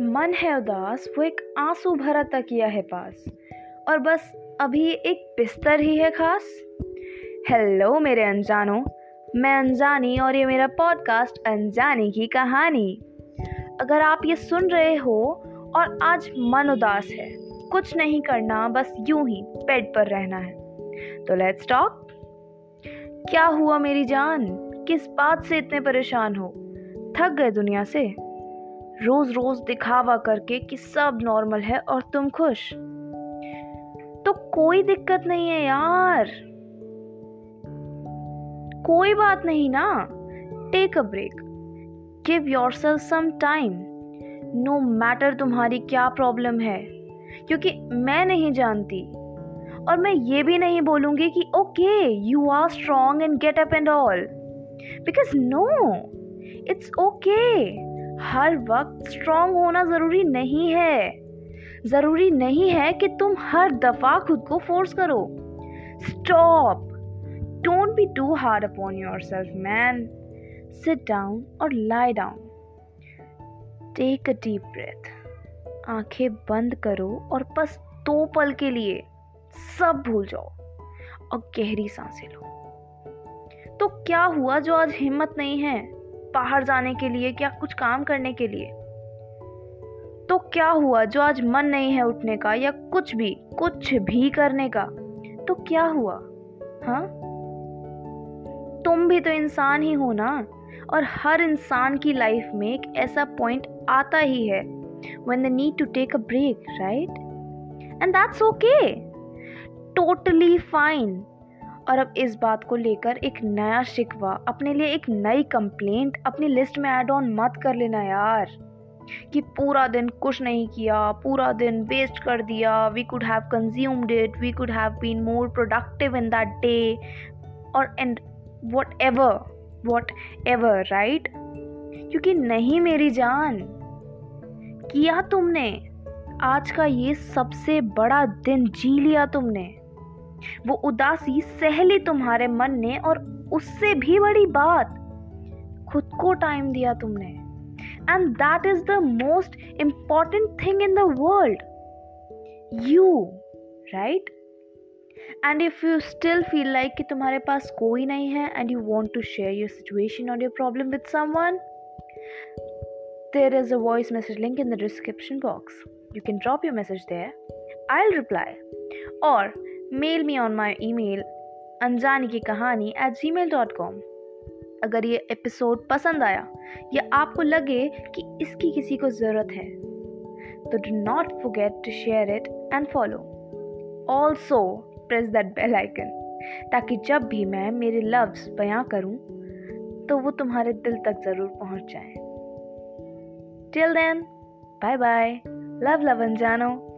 मन है उदास, वो एक आँसू भरा तकिया है पास। और बस अभी एक बिस्तर ही है खास। हेलो मेरे अनजानों, मैं अनजानी और ये मेरा पॉडकास्ट अनजानी की कहानी। अगर आप ये सुन रहे हो और आज मन उदास है, कुछ नहीं करना, बस यूँ ही बेड पर रहना है। तो लेट्स टॉक क्या हुआ मेरी जान? किस बात से इतने परेशान हो? थक गए दुनिया से? रोज रोज दिखावा करके कि सब नॉर्मल है और तुम खुश। तो कोई दिक्कत नहीं है यार। कोई बात नहीं ना। Take a break give yourself some time no matter तुम्हारी क्या प्रॉब्लम है। क्योंकि मैं नहीं जानती। और मैं ये भी नहीं बोलूँगी कि okay you are strong and get up and all because no it's okay हर वक्त स्ट्रांग होना ज़रूरी नहीं है। ज़रूरी नहीं है कि तुम हर दफ़ा खुद को फोर्स करो। Stop don't be too hard upon yourself man sit down और lie down take a deep breath आँखें बंद करो और बस दो पल के लिए सब भूल जाओ और गहरी साँसें लो। तो क्या हुआ जो आज हिम्मत नहीं है? बाहर जाने के लिए क्या कुछ काम करने के लिए? तो क्या हुआ जो आज मन नहीं है उठने का या कुछ भी कुछ भी करने का? तो क्या हुआ? हाँ? तुम भी तो इंसान ही हो ना? और हर इंसान की लाइफ में एक ऐसा पॉइंट आता ही है, when they need to take a break, right? And that's okay. Totally fine. और अब इस बात को लेकर एक नया शिकवा। अपने लिए एक नई कंप्लेंट अपनी लिस्ट में ऐड ऑन मत कर लेना यार। कि पूरा दिन कुछ नहीं किया, पूरा दिन वेस्ट कर दिया we could have consumed it we could have been more productive in that day और and whatever whatever right क्योंकि नहीं मेरी जान। किया तुमने। आज का ये सबसे बड़ा दिन जी लिया तुमने। वो उदासी सहली तुम्हारे मन ने और उससे भी बड़ी बात। खुद को टाइम दिया तुमने। And that is the most important thing in the world you right and if you still feel like कि तुम्हारे पास कोई नहीं है and you want to share your situation और your problem with someone there is a voice message link in the description box. You can drop your message there. I'll reply Or mail me on my email अनजानी की कहानी at ji mail dot com अगर ये episode पसंद आया, या आपको लगे कि इसकी किसी को ज़रूरत है तो do not forget to share it and follow also press that bell icon ताकि जब भी मैं मेरे लव्स बयां करूँ तो वो तुम्हारे दिल तक ज़रूर पहुँच जाए। Till then bye bye love love अनजानो।